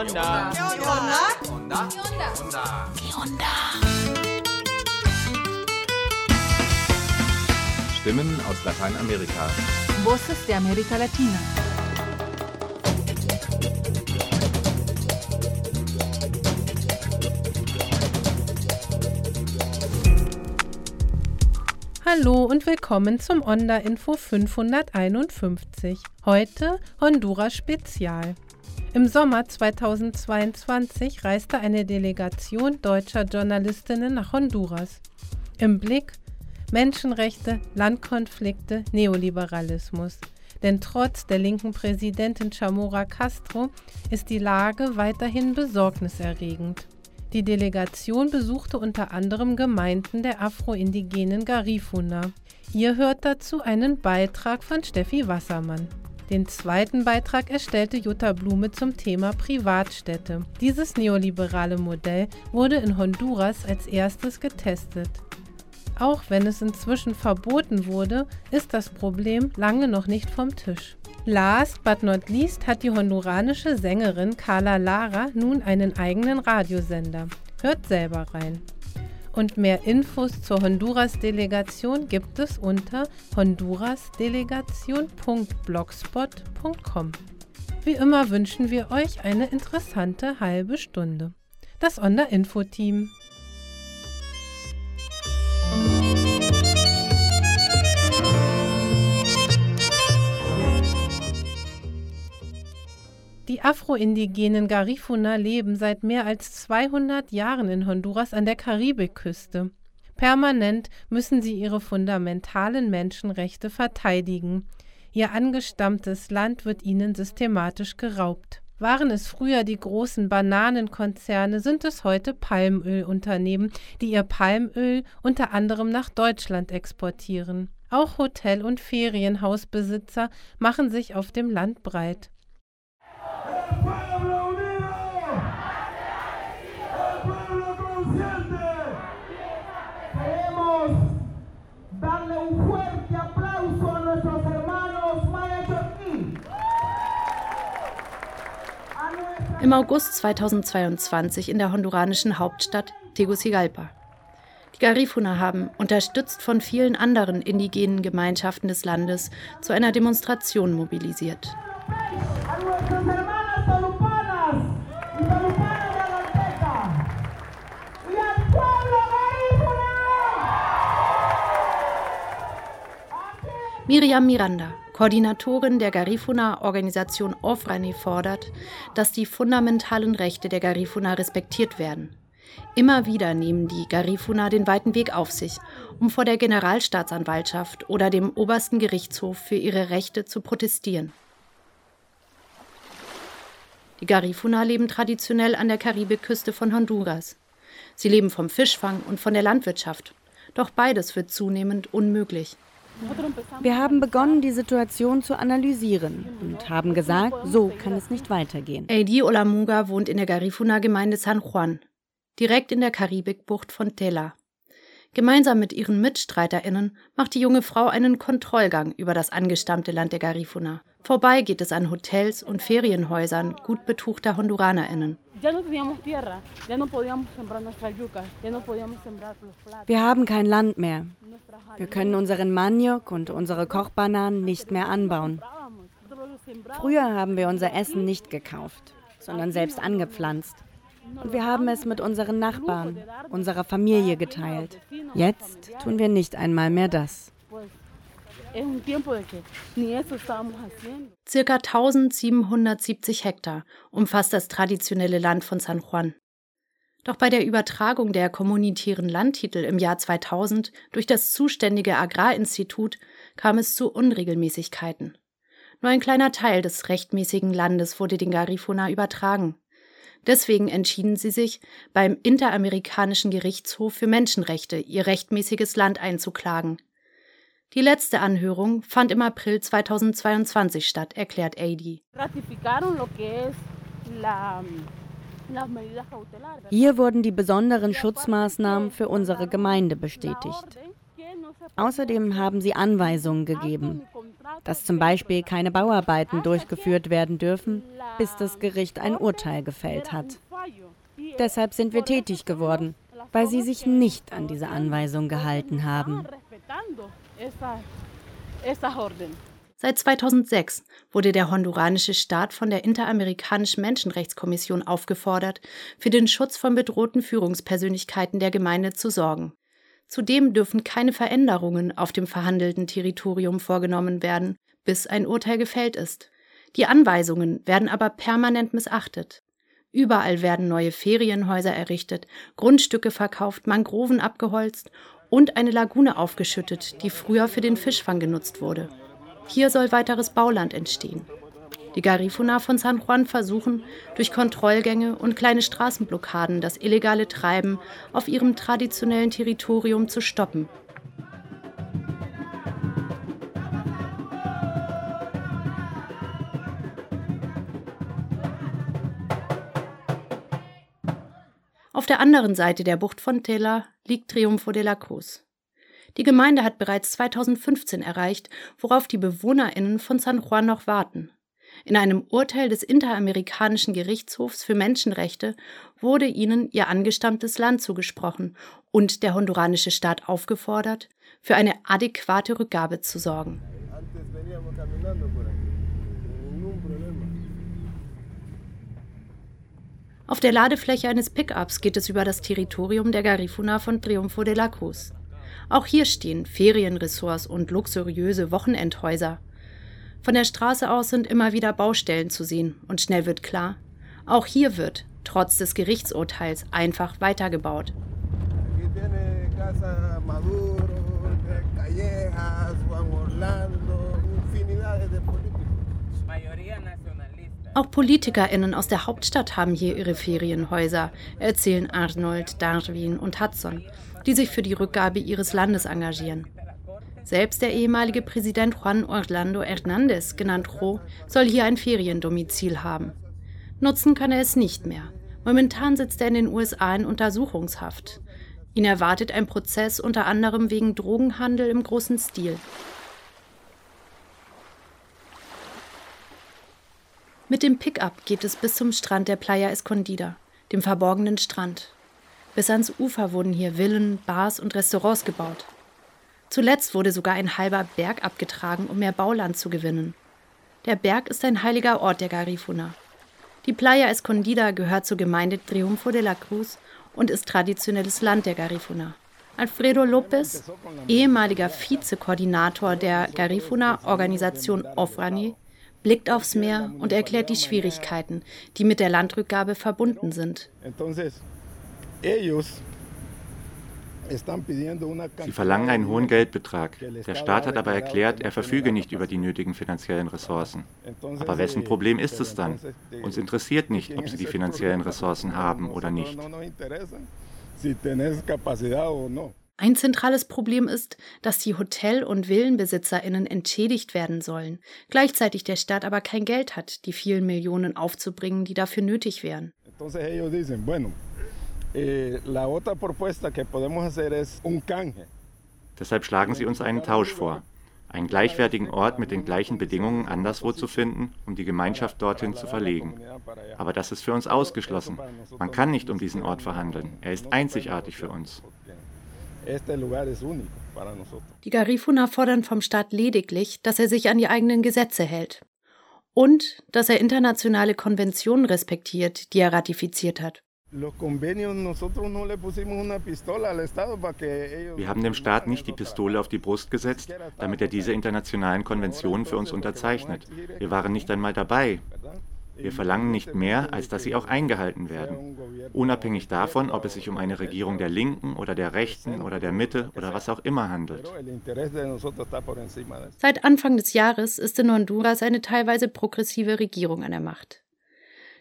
onda? ¿Qué onda? Onda. ¿Qué onda? Stimmen aus Lateinamerika. Voces de América Latina. Hallo und willkommen zum Onda Info 551. Heute Honduras Spezial. Im Sommer 2022 reiste eine Delegation deutscher Journalistinnen nach Honduras. Im Blick Menschenrechte, Landkonflikte, Neoliberalismus. Denn trotz der linken Präsidentin Chamora Castro ist die Lage weiterhin besorgniserregend. Die Delegation besuchte unter anderem Gemeinden der afroindigenen Garifuna. Ihr hört dazu einen Beitrag von Steffi Wassermann. Den zweiten Beitrag erstellte Jutta Blume zum Thema Privatstädte. Dieses neoliberale Modell wurde in Honduras als erstes getestet. Auch wenn es inzwischen verboten wurde, ist das Problem lange noch nicht vom Tisch. Last but not least hat die honduranische Sängerin Carla Lara nun einen eigenen Radiosender. Hört selber rein. Und mehr Infos zur Honduras-Delegation gibt es unter hondurasdelegation.blogspot.com. Wie immer wünschen wir euch eine interessante halbe Stunde. Das Onda-Info-Team. Die afroindigenen Garifuna leben seit mehr als 200 Jahren in Honduras an der Karibikküste. Permanent müssen sie ihre fundamentalen Menschenrechte verteidigen. Ihr angestammtes Land wird ihnen systematisch geraubt. Waren es früher die großen Bananenkonzerne, sind es heute Palmölunternehmen, die ihr Palmöl unter anderem nach Deutschland exportieren. Auch Hotel- und Ferienhausbesitzer machen sich auf dem Land breit. Im August 2022 in der honduranischen Hauptstadt Tegucigalpa. Die Garifuna haben, unterstützt von vielen anderen indigenen Gemeinschaften des Landes, zu einer Demonstration mobilisiert. Miriam Miranda, Koordinatorin der Garifuna-Organisation Ofrani, fordert, dass die fundamentalen Rechte der Garifuna respektiert werden. Immer wieder nehmen die Garifuna den weiten Weg auf sich, um vor der Generalstaatsanwaltschaft oder dem obersten Gerichtshof für ihre Rechte zu protestieren. Die Garifuna leben traditionell an der Karibikküste von Honduras. Sie leben vom Fischfang und von der Landwirtschaft. Doch beides wird zunehmend unmöglich. Wir haben begonnen, die Situation zu analysieren und haben gesagt, so kann es nicht weitergehen. Eidi Olamuga wohnt in der Garifuna-Gemeinde San Juan, direkt in der Karibikbucht von Tela. Gemeinsam mit ihren MitstreiterInnen macht die junge Frau einen Kontrollgang über das angestammte Land der Garifuna. Vorbei geht es an Hotels und Ferienhäusern gut betuchter HonduranerInnen. Wir haben kein Land mehr. Wir können unseren Maniok und unsere Kochbananen nicht mehr anbauen. Früher haben wir unser Essen nicht gekauft, sondern selbst angepflanzt. Und wir haben es mit unseren Nachbarn, unserer Familie geteilt. Jetzt tun wir nicht einmal mehr das. Circa 1770 Hektar umfasst das traditionelle Land von San Juan. Doch bei der Übertragung der kommunitären Landtitel im Jahr 2000 durch das zuständige Agrarinstitut kam es zu Unregelmäßigkeiten. Nur ein kleiner Teil des rechtmäßigen Landes wurde den Garifuna übertragen. Deswegen entschieden sie sich, beim Interamerikanischen Gerichtshof für Menschenrechte ihr rechtmäßiges Land einzuklagen. Die letzte Anhörung fand im April 2022 statt, erklärt AD. Hier wurden die besonderen Schutzmaßnahmen für unsere Gemeinde bestätigt. Außerdem haben sie Anweisungen gegeben, dass zum Beispiel keine Bauarbeiten durchgeführt werden dürfen, bis das Gericht ein Urteil gefällt hat. Deshalb sind wir tätig geworden, weil sie sich nicht an diese Anweisung gehalten haben. Seit 2006 wurde der honduranische Staat von der Interamerikanischen Menschenrechtskommission aufgefordert, für den Schutz von bedrohten Führungspersönlichkeiten der Gemeinde zu sorgen. Zudem dürfen keine Veränderungen auf dem verhandelten Territorium vorgenommen werden, bis ein Urteil gefällt ist. Die Anweisungen werden aber permanent missachtet. Überall werden neue Ferienhäuser errichtet, Grundstücke verkauft, Mangroven abgeholzt und eine Lagune aufgeschüttet, die früher für den Fischfang genutzt wurde. Hier soll weiteres Bauland entstehen. Die Garifuna von San Juan versuchen, durch Kontrollgänge und kleine Straßenblockaden das illegale Treiben auf ihrem traditionellen Territorium zu stoppen. Auf der anderen Seite der Bucht von Tela liegt Triunfo de la Cruz. Die Gemeinde hat bereits 2015 erreicht, worauf die BewohnerInnen von San Juan noch warten. In einem Urteil des Interamerikanischen Gerichtshofs für Menschenrechte wurde ihnen ihr angestammtes Land zugesprochen und der honduranische Staat aufgefordert, für eine adäquate Rückgabe zu sorgen. Auf der Ladefläche eines Pickups geht es über das Territorium der Garifuna von Triunfo de la Cruz. Auch hier stehen Ferienressorts und luxuriöse Wochenendhäuser. Von der Straße aus sind immer wieder Baustellen zu sehen und schnell wird klar, auch hier wird, trotz des Gerichtsurteils, einfach weitergebaut. Auch PolitikerInnen aus der Hauptstadt haben hier ihre Ferienhäuser, erzählen Arnold, Darwin und Hudson die sich für die Rückgabe ihres Landes engagieren. Selbst der ehemalige Präsident Juan Orlando Hernández, genannt Jo, soll hier ein Feriendomizil haben. Nutzen kann er es nicht mehr. Momentan sitzt er in den USA in Untersuchungshaft. Ihn erwartet ein Prozess unter anderem wegen Drogenhandel im großen Stil. Mit dem Pickup geht es bis zum Strand der Playa Escondida, dem verborgenen Strand. Bis ans Ufer wurden hier Villen, Bars und Restaurants gebaut. Zuletzt wurde sogar ein halber Berg abgetragen, um mehr Bauland zu gewinnen. Der Berg ist ein heiliger Ort der Garifuna. Die Playa Escondida gehört zur Gemeinde Triunfo de la Cruz und ist traditionelles Land der Garifuna. Alfredo Lopez, ehemaliger Vizekoordinator der Garifuna-Organisation Ofrani, blickt aufs Meer und erklärt die Schwierigkeiten, die mit der Landrückgabe verbunden sind. Sie verlangen einen hohen Geldbetrag. Der Staat hat aber erklärt, er verfüge nicht über die nötigen finanziellen Ressourcen. Aber wessen Problem ist es dann? Uns interessiert nicht, ob sie die finanziellen Ressourcen haben oder nicht. Ein zentrales Problem ist, dass die Hotel- und Villenbesitzerinnen entschädigt werden sollen, gleichzeitig der Staat aber kein Geld hat, die vielen Millionen aufzubringen, die dafür nötig wären. Eh, Deshalb schlagen sie uns einen Tausch vor, einen gleichwertigen Ort mit den gleichen Bedingungen anderswo zu finden, um die Gemeinschaft dorthin zu verlegen. Aber das ist für uns ausgeschlossen. Man kann nicht um diesen Ort verhandeln. Er ist einzigartig für uns. Die Garifuna fordern vom Staat lediglich, dass er sich an die eigenen Gesetze hält und dass er internationale Konventionen respektiert, die er ratifiziert hat. Wir haben dem Staat nicht die Pistole auf die Brust gesetzt, damit er diese internationalen Konventionen für uns unterzeichnet. Wir waren nicht einmal dabei. Wir verlangen nicht mehr, als dass sie auch eingehalten werden. Unabhängig davon, ob es sich um eine Regierung der Linken oder der Rechten oder der Mitte oder was auch immer handelt. Seit Anfang des Jahres ist in Honduras eine teilweise progressive Regierung an der Macht.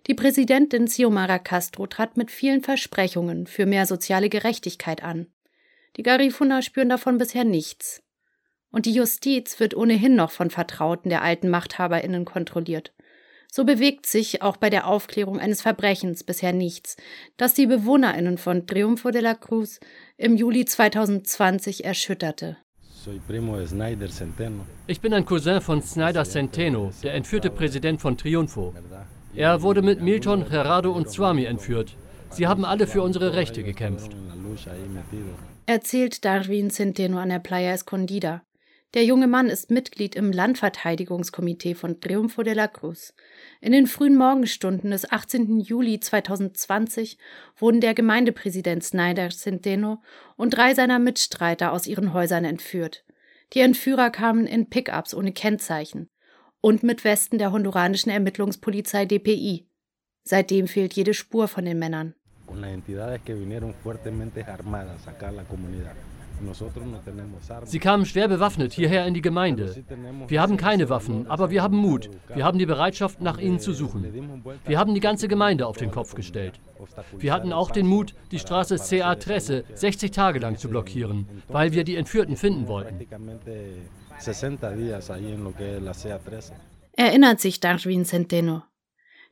Die Präsidentin Xiomara Castro trat mit vielen Versprechungen für mehr soziale Gerechtigkeit an. Die Garifuna spüren davon bisher nichts. Und die Justiz wird ohnehin noch von Vertrauten der alten MachthaberInnen kontrolliert. So bewegt sich auch bei der Aufklärung eines Verbrechens bisher nichts, das die BewohnerInnen von Triunfo de la Cruz im Juli 2020 erschütterte. Ich bin ein Cousin von Snyder Centeno, der entführte Präsident von Triunfo. Er wurde mit Milton, Gerardo und Swami entführt. Sie haben alle für unsere Rechte gekämpft. Erzählt Darwin Centeno an der Playa Escondida. Der junge Mann ist Mitglied im Landverteidigungskomitee von Triunfo de la Cruz. In den frühen Morgenstunden des 18. Juli 2020 wurden der Gemeindepräsident Snyder Centeno und drei seiner Mitstreiter aus ihren Häusern entführt. Die Entführer kamen in Pickups ohne Kennzeichen und mit Westen der honduranischen Ermittlungspolizei DPI. Seitdem fehlt jede Spur von den Männern. Sie kamen schwer bewaffnet hierher in die Gemeinde. Wir haben keine Waffen, aber wir haben Mut. Wir haben die Bereitschaft, nach ihnen zu suchen. Wir haben die ganze Gemeinde auf den Kopf gestellt. Wir hatten auch den Mut, die Straße CA Tresse 60 Tage lang zu blockieren, weil wir die Entführten finden wollten. Erinnert sich Darwin Centeno.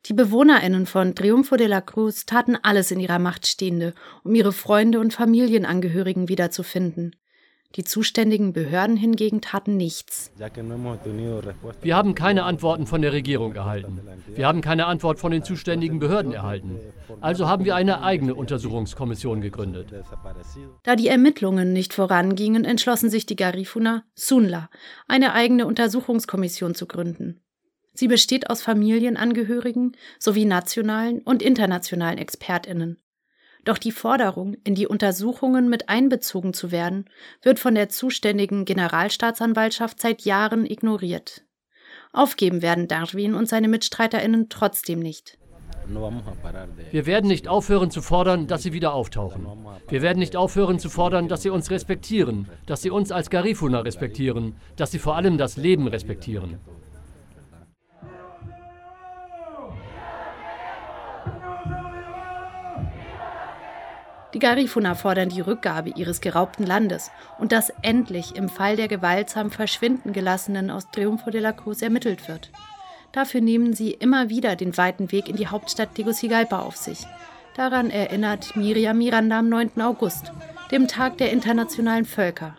Die BewohnerInnen von Triunfo de la Cruz taten alles in ihrer Macht Stehende, um ihre Freunde und Familienangehörigen wiederzufinden. Die zuständigen Behörden hingegen taten nichts. Wir haben keine Antworten von der Regierung erhalten. Wir haben keine Antwort von den zuständigen Behörden erhalten. Also haben wir eine eigene Untersuchungskommission gegründet. Da die Ermittlungen nicht vorangingen, entschlossen sich die Garifuna, Sunla, eine eigene Untersuchungskommission zu gründen. Sie besteht aus Familienangehörigen sowie nationalen und internationalen Expertinnen. Doch die Forderung, in die Untersuchungen mit einbezogen zu werden, wird von der zuständigen Generalstaatsanwaltschaft seit Jahren ignoriert. Aufgeben werden Darwin und seine Mitstreiterinnen trotzdem nicht. Wir werden nicht aufhören zu fordern, dass sie wieder auftauchen. Wir werden nicht aufhören zu fordern, dass sie uns respektieren, dass sie uns als Garifuna respektieren, dass sie vor allem das Leben respektieren. Die Garifuna fordern die Rückgabe ihres geraubten Landes und dass endlich im Fall der gewaltsam verschwinden gelassenen aus Triunfo de la Cruz ermittelt wird. Dafür nehmen sie immer wieder den weiten Weg in die Hauptstadt Tegucigalpa auf sich. Daran erinnert Miriam Miranda am 9. August, dem Tag der internationalen Völker.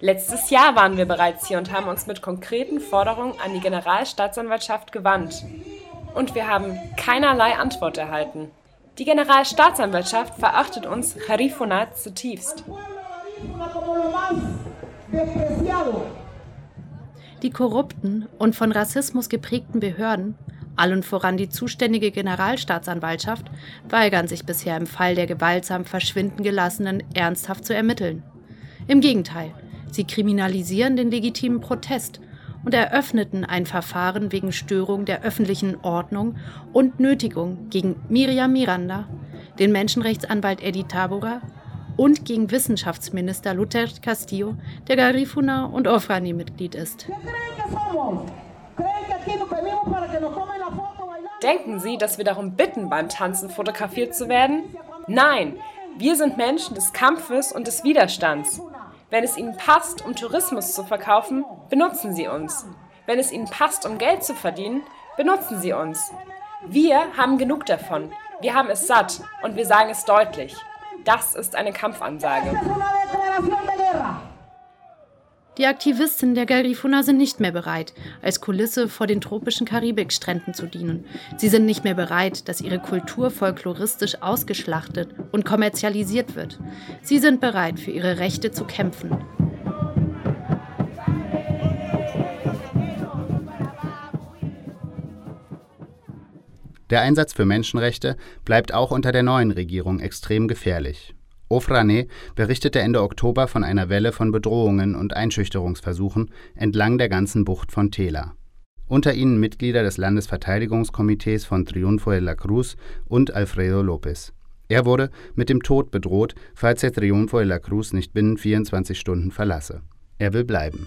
Letztes Jahr waren wir bereits hier und haben uns mit konkreten Forderungen an die Generalstaatsanwaltschaft gewandt und wir haben keinerlei Antwort erhalten. Die Generalstaatsanwaltschaft verachtet uns Harifuna zutiefst. Die korrupten und von Rassismus geprägten Behörden, allen voran die zuständige Generalstaatsanwaltschaft, weigern sich bisher im Fall der gewaltsam verschwinden gelassenen ernsthaft zu ermitteln. Im Gegenteil, sie kriminalisieren den legitimen Protest und eröffneten ein Verfahren wegen Störung der öffentlichen Ordnung und Nötigung gegen Miriam Miranda, den Menschenrechtsanwalt Eddie Tabora und gegen Wissenschaftsminister Luther Castillo, der Garifuna und Ofrani-Mitglied ist. Denken Sie, dass wir darum bitten, beim Tanzen fotografiert zu werden? Nein, wir sind Menschen des Kampfes und des Widerstands. Wenn es Ihnen passt, um Tourismus zu verkaufen, benutzen Sie uns. Wenn es Ihnen passt, um Geld zu verdienen, benutzen Sie uns. Wir haben genug davon. Wir haben es satt und wir sagen es deutlich. Das ist eine Kampfansage. Die Aktivisten der Garifuna sind nicht mehr bereit, als Kulisse vor den tropischen Karibikstränden zu dienen. Sie sind nicht mehr bereit, dass ihre Kultur folkloristisch ausgeschlachtet und kommerzialisiert wird. Sie sind bereit, für ihre Rechte zu kämpfen. Der Einsatz für Menschenrechte bleibt auch unter der neuen Regierung extrem gefährlich. Ofrane berichtete Ende Oktober von einer Welle von Bedrohungen und Einschüchterungsversuchen entlang der ganzen Bucht von Tela. Unter ihnen Mitglieder des Landesverteidigungskomitees von Triunfo de la Cruz und Alfredo López. Er wurde mit dem Tod bedroht, falls er Triunfo de la Cruz nicht binnen 24 Stunden verlasse. Er will bleiben.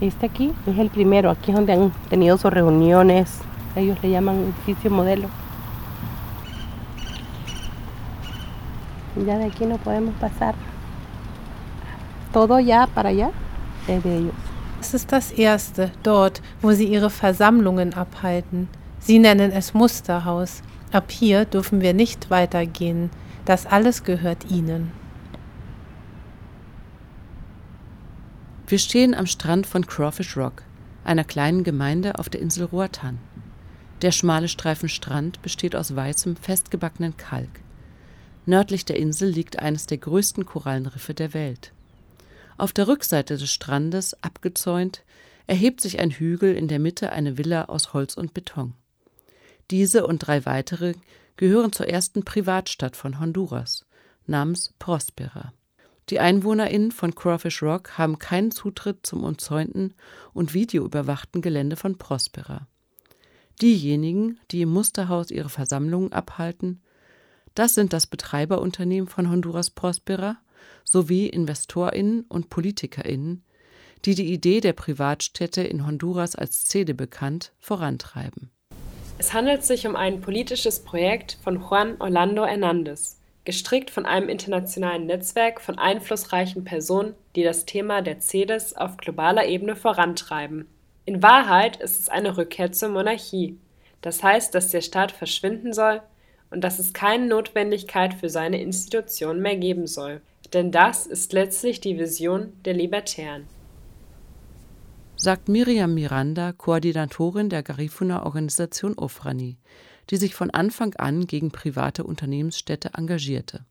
Este aquí es el primero, aquí es donde han tenido sus reuniones, ellos le llaman edificio modelo. Ya de aquí no podemos pasar. Todo ya para allá es de ellos. Es ist das erste, dort, wo sie ihre Versammlungen abhalten. Sie nennen es Musterhaus. Ab hier dürfen wir nicht weitergehen. Das alles gehört ihnen. Wir stehen am Strand von Crawfish Rock, einer kleinen Gemeinde auf der Insel Roatan. Der schmale Streifen Strand besteht aus weißem, festgebackenen Kalk. Nördlich der Insel liegt eines der größten Korallenriffe der Welt. Auf der Rückseite des Strandes, abgezäunt, erhebt sich ein Hügel, in der Mitte eine Villa aus Holz und Beton. Diese und drei weitere gehören zur ersten Privatstadt von Honduras, namens Prospera. Die EinwohnerInnen von Crawfish Rock haben keinen Zutritt zum umzäunten und videoüberwachten Gelände von Prospera. Diejenigen, die im Musterhaus ihre Versammlungen abhalten, das sind das Betreiberunternehmen von Honduras Prospera sowie InvestorInnen und PolitikerInnen, die die Idee der Privatstädte in Honduras als CEDE bekannt vorantreiben. Es handelt sich um ein politisches Projekt von Juan Orlando Hernández, gestrickt von einem internationalen Netzwerk von einflussreichen Personen, die das Thema der CEDES auf globaler Ebene vorantreiben. In Wahrheit ist es eine Rückkehr zur Monarchie. Das heißt, dass der Staat verschwinden soll und dass es keine Notwendigkeit für seine Institutionen mehr geben soll. Denn das ist letztlich die Vision der Libertären. Sagt Miriam Miranda, Koordinatorin der Garifuna-Organisation Ofrani, die sich von Anfang an gegen private Unternehmensstädte engagierte.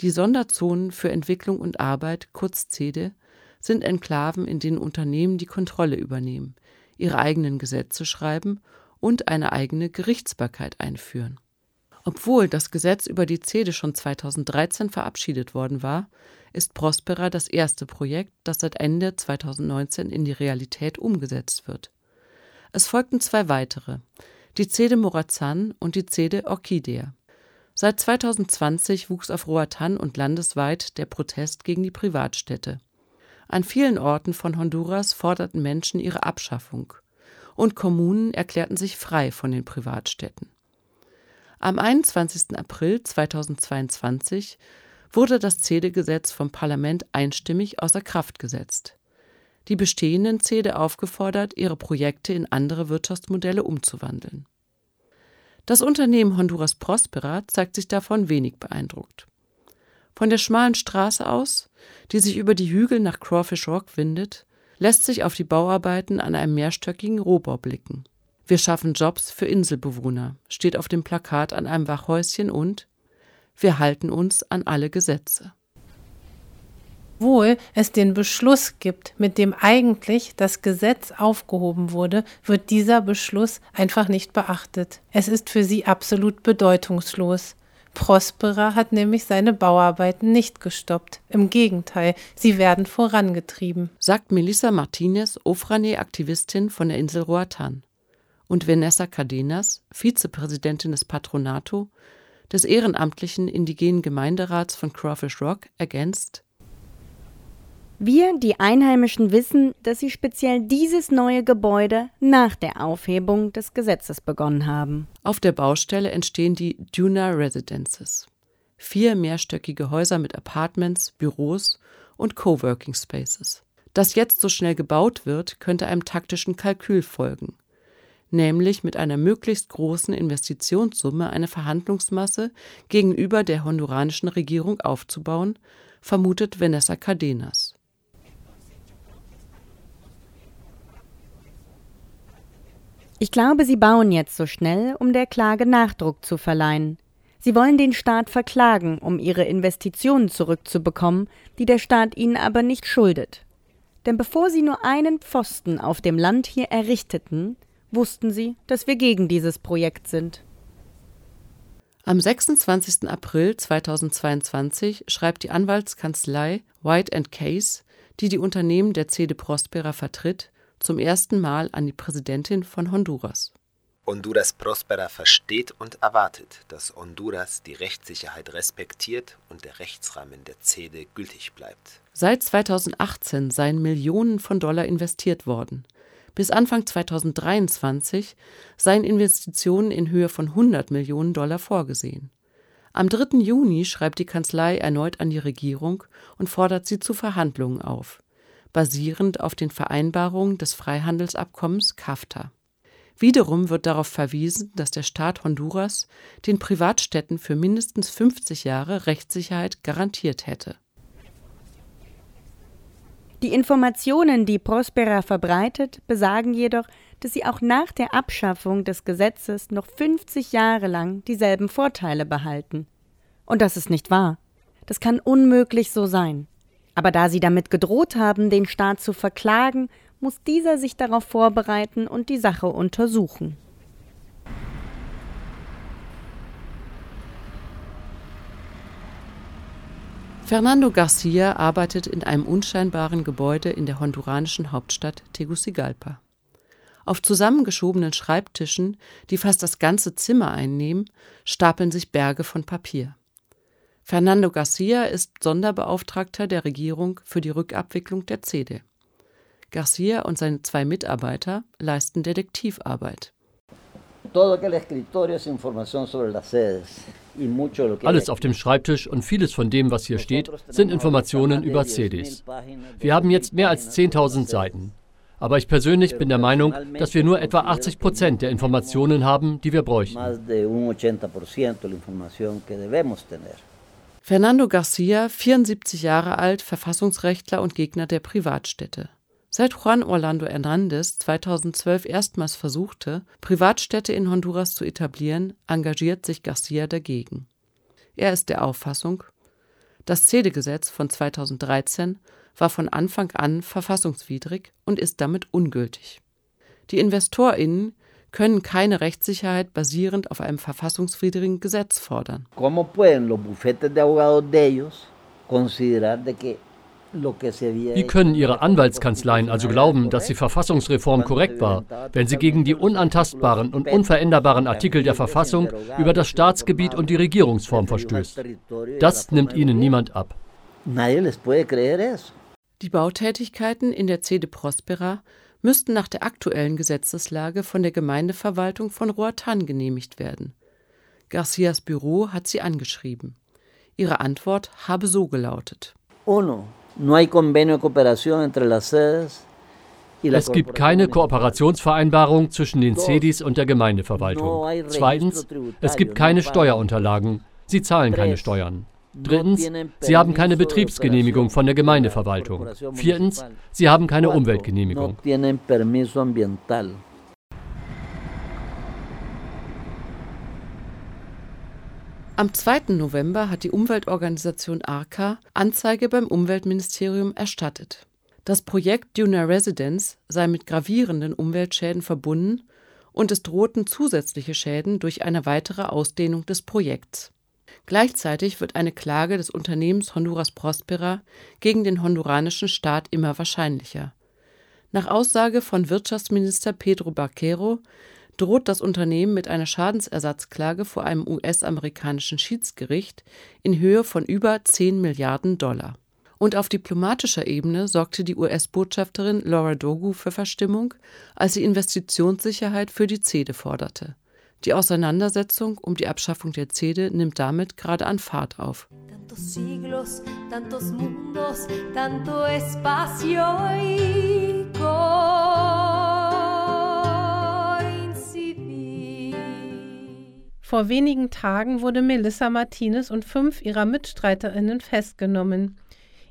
Die Sonderzonen für Entwicklung und Arbeit, kurz CEDE, sind Enklaven, in denen Unternehmen die Kontrolle übernehmen, ihre eigenen Gesetze schreiben und eine eigene Gerichtsbarkeit einführen. Obwohl das Gesetz über die CEDE schon 2013 verabschiedet worden war, ist Prospera das erste Projekt, das seit Ende 2019 in die Realität umgesetzt wird. Es folgten zwei weitere, die CEDE Morazan und die CEDE Orchidea. Seit 2020 wuchs auf Roatan und landesweit der Protest gegen die Privatstädte. An vielen Orten von Honduras forderten Menschen ihre Abschaffung und Kommunen erklärten sich frei von den Privatstädten. Am 21. April 2022 wurde das CEDE-Gesetz vom Parlament einstimmig außer Kraft gesetzt. Die bestehenden CEDE aufgefordert, ihre Projekte in andere Wirtschaftsmodelle umzuwandeln. Das Unternehmen Honduras Prospera zeigt sich davon wenig beeindruckt. Von der schmalen Straße aus, die sich über die Hügel nach Crawfish Rock windet, lässt sich auf die Bauarbeiten an einem mehrstöckigen Rohbau blicken. Wir schaffen Jobs für Inselbewohner, steht auf dem Plakat an einem Wachhäuschen und wir halten uns an alle Gesetze. Obwohl es den Beschluss gibt, mit dem eigentlich das Gesetz aufgehoben wurde, wird dieser Beschluss einfach nicht beachtet. Es ist für sie absolut bedeutungslos. Prospera hat nämlich seine Bauarbeiten nicht gestoppt. Im Gegenteil, sie werden vorangetrieben. Sagt Melissa Martinez, Ofrane-Aktivistin von der Insel Roatan und Vanessa Cardenas, Vizepräsidentin des Patronato, des ehrenamtlichen indigenen Gemeinderats von Crawfish Rock, ergänzt wir, die Einheimischen, wissen, dass sie speziell dieses neue Gebäude nach der Aufhebung des Gesetzes begonnen haben. Auf der Baustelle entstehen die Duna Residences. Vier mehrstöckige Häuser mit Apartments, Büros und Coworking Spaces. Dass jetzt so schnell gebaut wird, könnte einem taktischen Kalkül folgen nämlich mit einer möglichst großen Investitionssumme eine Verhandlungsmasse gegenüber der honduranischen Regierung aufzubauen, vermutet Vanessa Cardenas. Ich glaube, sie bauen jetzt so schnell, um der Klage Nachdruck zu verleihen. Sie wollen den Staat verklagen, um ihre Investitionen zurückzubekommen, die der Staat ihnen aber nicht schuldet. Denn bevor sie nur einen Pfosten auf dem Land hier errichteten, wussten sie, dass wir gegen dieses Projekt sind. Am 26. April 2022 schreibt die Anwaltskanzlei White Case, die die Unternehmen der CEDE Prospera vertritt, zum ersten Mal an die Präsidentin von Honduras. Honduras Prospera versteht und erwartet, dass Honduras die Rechtssicherheit respektiert und der Rechtsrahmen der CEDE gültig bleibt. Seit 2018 seien Millionen von Dollar investiert worden. Bis Anfang 2023 seien Investitionen in Höhe von 100 Millionen Dollar vorgesehen. Am 3. Juni schreibt die Kanzlei erneut an die Regierung und fordert sie zu Verhandlungen auf, basierend auf den Vereinbarungen des Freihandelsabkommens CAFTA. Wiederum wird darauf verwiesen, dass der Staat Honduras den Privatstädten für mindestens 50 Jahre Rechtssicherheit garantiert hätte. Die Informationen, die Prospera verbreitet, besagen jedoch, dass sie auch nach der Abschaffung des Gesetzes noch 50 Jahre lang dieselben Vorteile behalten. Und das ist nicht wahr. Das kann unmöglich so sein. Aber da sie damit gedroht haben, den Staat zu verklagen, muss dieser sich darauf vorbereiten und die Sache untersuchen. Fernando Garcia arbeitet in einem unscheinbaren Gebäude in der honduranischen Hauptstadt Tegucigalpa. Auf zusammengeschobenen Schreibtischen, die fast das ganze Zimmer einnehmen, stapeln sich Berge von Papier. Fernando Garcia ist Sonderbeauftragter der Regierung für die Rückabwicklung der CEDE. Garcia und seine zwei Mitarbeiter leisten Detektivarbeit. Alles auf dem Schreibtisch und vieles von dem, was hier steht, sind Informationen über CDs. Wir haben jetzt mehr als 10.000 Seiten. Aber ich persönlich bin der Meinung, dass wir nur etwa 80 Prozent der Informationen haben, die wir bräuchten. Fernando Garcia, 74 Jahre alt, Verfassungsrechtler und Gegner der Privatstädte. Seit Juan Orlando Hernandez 2012 erstmals versuchte, Privatstädte in Honduras zu etablieren, engagiert sich Garcia dagegen. Er ist der Auffassung, das CEDE-Gesetz von 2013 war von Anfang an verfassungswidrig und ist damit ungültig. Die InvestorInnen können keine Rechtssicherheit basierend auf einem verfassungswidrigen Gesetz fordern. ¿Cómo pueden los bufetes de abogados de ellos considerar de que wie können Ihre Anwaltskanzleien also glauben, dass die Verfassungsreform korrekt war, wenn sie gegen die unantastbaren und unveränderbaren Artikel der Verfassung über das Staatsgebiet und die Regierungsform verstößt? Das nimmt Ihnen niemand ab. Die Bautätigkeiten in der Cede Prospera müssten nach der aktuellen Gesetzeslage von der Gemeindeverwaltung von Roatan genehmigt werden. Garcias Büro hat sie angeschrieben. Ihre Antwort habe so gelautet. Uno. Es gibt keine Kooperationsvereinbarung zwischen den CEDIs und der Gemeindeverwaltung. Zweitens, es gibt keine Steuerunterlagen. Sie zahlen keine Steuern. Drittens, sie haben keine Betriebsgenehmigung von der Gemeindeverwaltung. Viertens, sie haben keine Umweltgenehmigung. Am 2. November hat die Umweltorganisation ARCA Anzeige beim Umweltministerium erstattet. Das Projekt Duna Residence sei mit gravierenden Umweltschäden verbunden und es drohten zusätzliche Schäden durch eine weitere Ausdehnung des Projekts. Gleichzeitig wird eine Klage des Unternehmens Honduras Prospera gegen den honduranischen Staat immer wahrscheinlicher. Nach Aussage von Wirtschaftsminister Pedro Barquero droht das Unternehmen mit einer Schadensersatzklage vor einem US-amerikanischen Schiedsgericht in Höhe von über 10 Milliarden Dollar. Und auf diplomatischer Ebene sorgte die US-Botschafterin Laura Dogu für Verstimmung, als sie Investitionssicherheit für die CEDE forderte. Die Auseinandersetzung um die Abschaffung der CEDE nimmt damit gerade an Fahrt auf. Tantos siglos, tantos mundos, tanto espacio y Vor wenigen Tagen wurde Melissa Martinez und fünf ihrer Mitstreiterinnen festgenommen.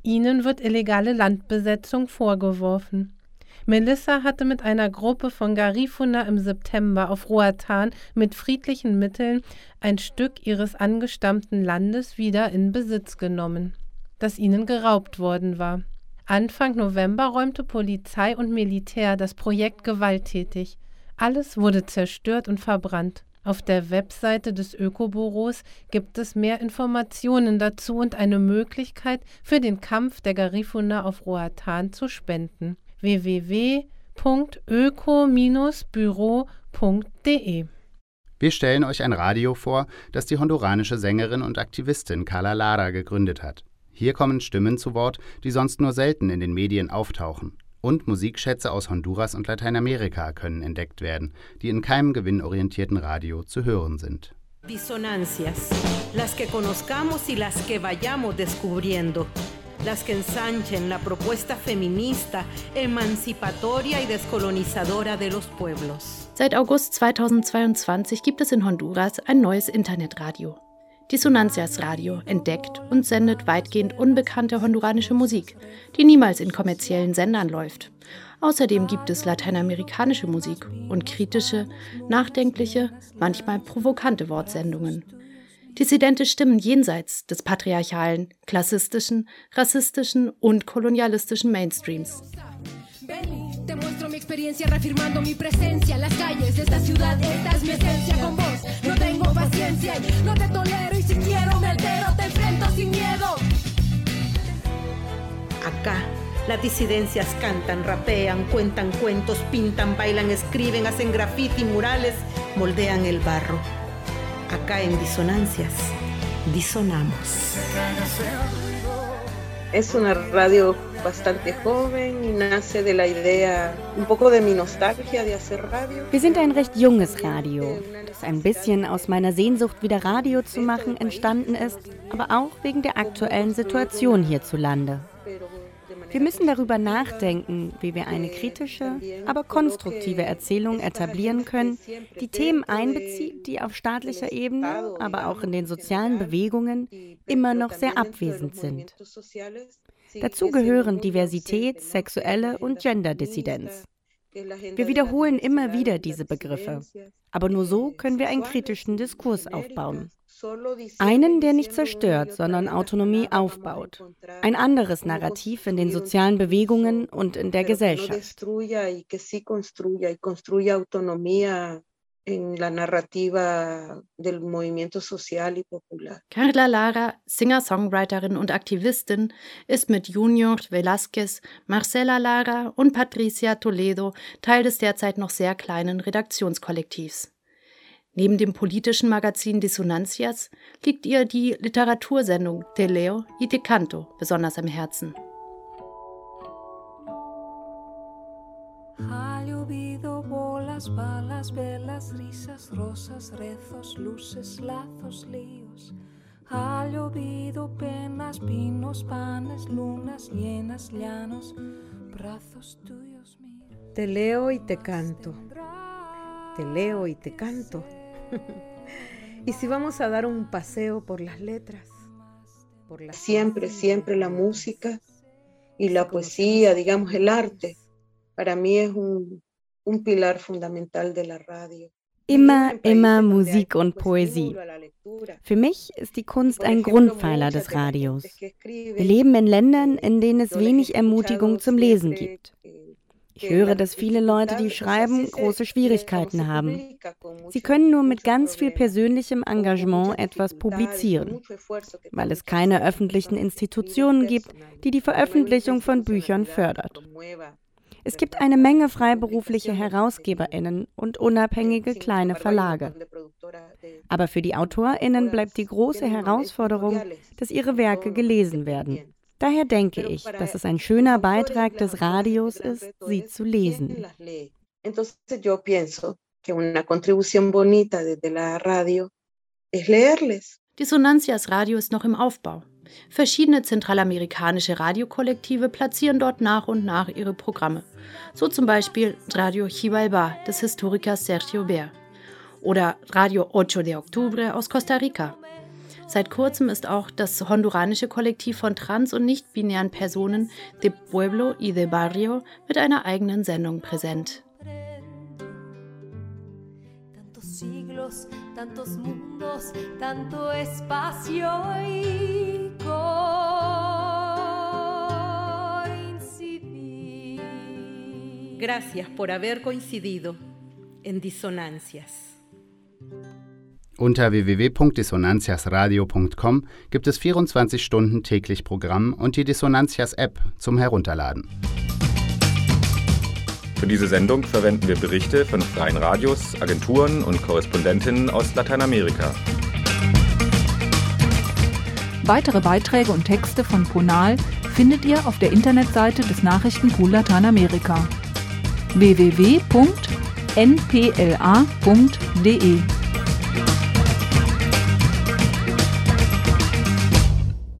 Ihnen wird illegale Landbesetzung vorgeworfen. Melissa hatte mit einer Gruppe von Garifuna im September auf Roatan mit friedlichen Mitteln ein Stück ihres angestammten Landes wieder in Besitz genommen, das ihnen geraubt worden war. Anfang November räumte Polizei und Militär das Projekt gewalttätig. Alles wurde zerstört und verbrannt. Auf der Webseite des Ökobüros gibt es mehr Informationen dazu und eine Möglichkeit für den Kampf der Garifuna auf Roatan zu spenden. www.öko-büro.de Wir stellen euch ein Radio vor, das die honduranische Sängerin und Aktivistin Carla Lara gegründet hat. Hier kommen Stimmen zu Wort, die sonst nur selten in den Medien auftauchen. Und Musikschätze aus Honduras und Lateinamerika können entdeckt werden, die in keinem gewinnorientierten Radio zu hören sind. Disonancias, las que conozcamos y las que vayamos descubriendo. Las que ensanchen la propuesta feminista, emancipatoria y descolonizadora de los pueblos. Seit August 2022 gibt es in Honduras ein neues Internetradio. Disonancias Radio entdeckt und sendet weitgehend unbekannte honduranische Musik, die niemals in kommerziellen Sendern läuft. Außerdem gibt es lateinamerikanische Musik und kritische, nachdenkliche, manchmal provokante Wortsendungen. Dissidente Stimmen jenseits des patriarchalen, klassistischen, rassistischen und kolonialistischen Mainstreams. Te muestro mi experiencia reafirmando mi presencia en las calles de esta ciudad. Esta es mi esencia con vos. No tengo paciencia y no te tolero. Y si quiero me altero, te enfrento sin miedo. Acá, las disidencias cantan, rapean, cuentan cuentos, pintan, bailan, escriben, hacen graffiti, murales, moldean el barro. Acá en Disonancias, disonamos. Es una radio bastante joven y nace de la idea un poco de mi nostalgia de hacer radio. Wir sind ein recht junges Radio, das ein bisschen aus meiner Sehnsucht wieder Radio zu machen entstanden ist, aber auch wegen der aktuellen Situation hierzulande. Wir müssen darüber nachdenken, wie wir eine kritische, aber konstruktive Erzählung etablieren können, die Themen einbezieht, die auf staatlicher Ebene, aber auch in den sozialen Bewegungen immer noch sehr abwesend sind. Dazu gehören Diversität, sexuelle und Genderdissidenz. Wir wiederholen immer wieder diese Begriffe, aber nur so können wir einen kritischen Diskurs aufbauen. Einen, der nicht zerstört, sondern Autonomie aufbaut. Ein anderes Narrativ in den sozialen Bewegungen und in der Gesellschaft. Carla Lara, Singer-Songwriterin und Aktivistin, ist mit Junior Velázquez, Marcela Lara und Patricia Toledo Teil des derzeit noch sehr kleinen Redaktionskollektivs. Neben dem politischen Magazin Disonancias liegt ihr die Literatursendung Te Leo y Te Canto besonders am Herzen. balas, velas, risas, rosas, rezos, luces, lazos, líos. Ha llovido penas, pinos, panes, lunas llenas, llanos, brazos tuyos míos. Te leo y te canto. Te leo y te canto. y si vamos a dar un paseo por las letras. Por la siempre, siempre la música y la poesía, digamos el arte, para mí es un, un pilar fundamental de la radio. Immer, immer Musik und Poesie. Für mich ist die Kunst ein Grundpfeiler des Radios. Wir leben in Ländern, in denen es wenig Ermutigung zum Lesen gibt. Ich höre, dass viele Leute, die schreiben, große Schwierigkeiten haben. Sie können nur mit ganz viel persönlichem Engagement etwas publizieren, weil es keine öffentlichen Institutionen gibt, die die Veröffentlichung von Büchern fördert. Es gibt eine Menge freiberufliche Herausgeberinnen und unabhängige kleine Verlage. Aber für die Autorinnen bleibt die große Herausforderung, dass ihre Werke gelesen werden. Daher denke ich, dass es ein schöner Beitrag des Radios ist, sie zu lesen. Entonces yo pienso que una contribución bonita desde la radio es leerles. Disonancias Radio ist noch im Aufbau. Verschiedene zentralamerikanische Radiokollektive platzieren dort nach und nach ihre Programme. So zum Beispiel Radio Chivalba des Historikers Sergio Ber oder Radio 8 de Octubre aus Costa Rica. Seit kurzem ist auch das honduranische Kollektiv von trans- und nicht-binären Personen De Pueblo y de Barrio mit einer eigenen Sendung präsent. siglos, tantos mundos, tanto espacio y coincidir. Gracias por haber coincidido en Disonancias. Unter www.dissonantiasradio.com gibt es 24 Stunden täglich Programm und die Dissonantias App zum Herunterladen. Für diese Sendung verwenden wir Berichte von freien Radios, Agenturen und Korrespondentinnen aus Lateinamerika. Weitere Beiträge und Texte von Ponal findet ihr auf der Internetseite des Nachrichtenpool Lateinamerika www.npla.de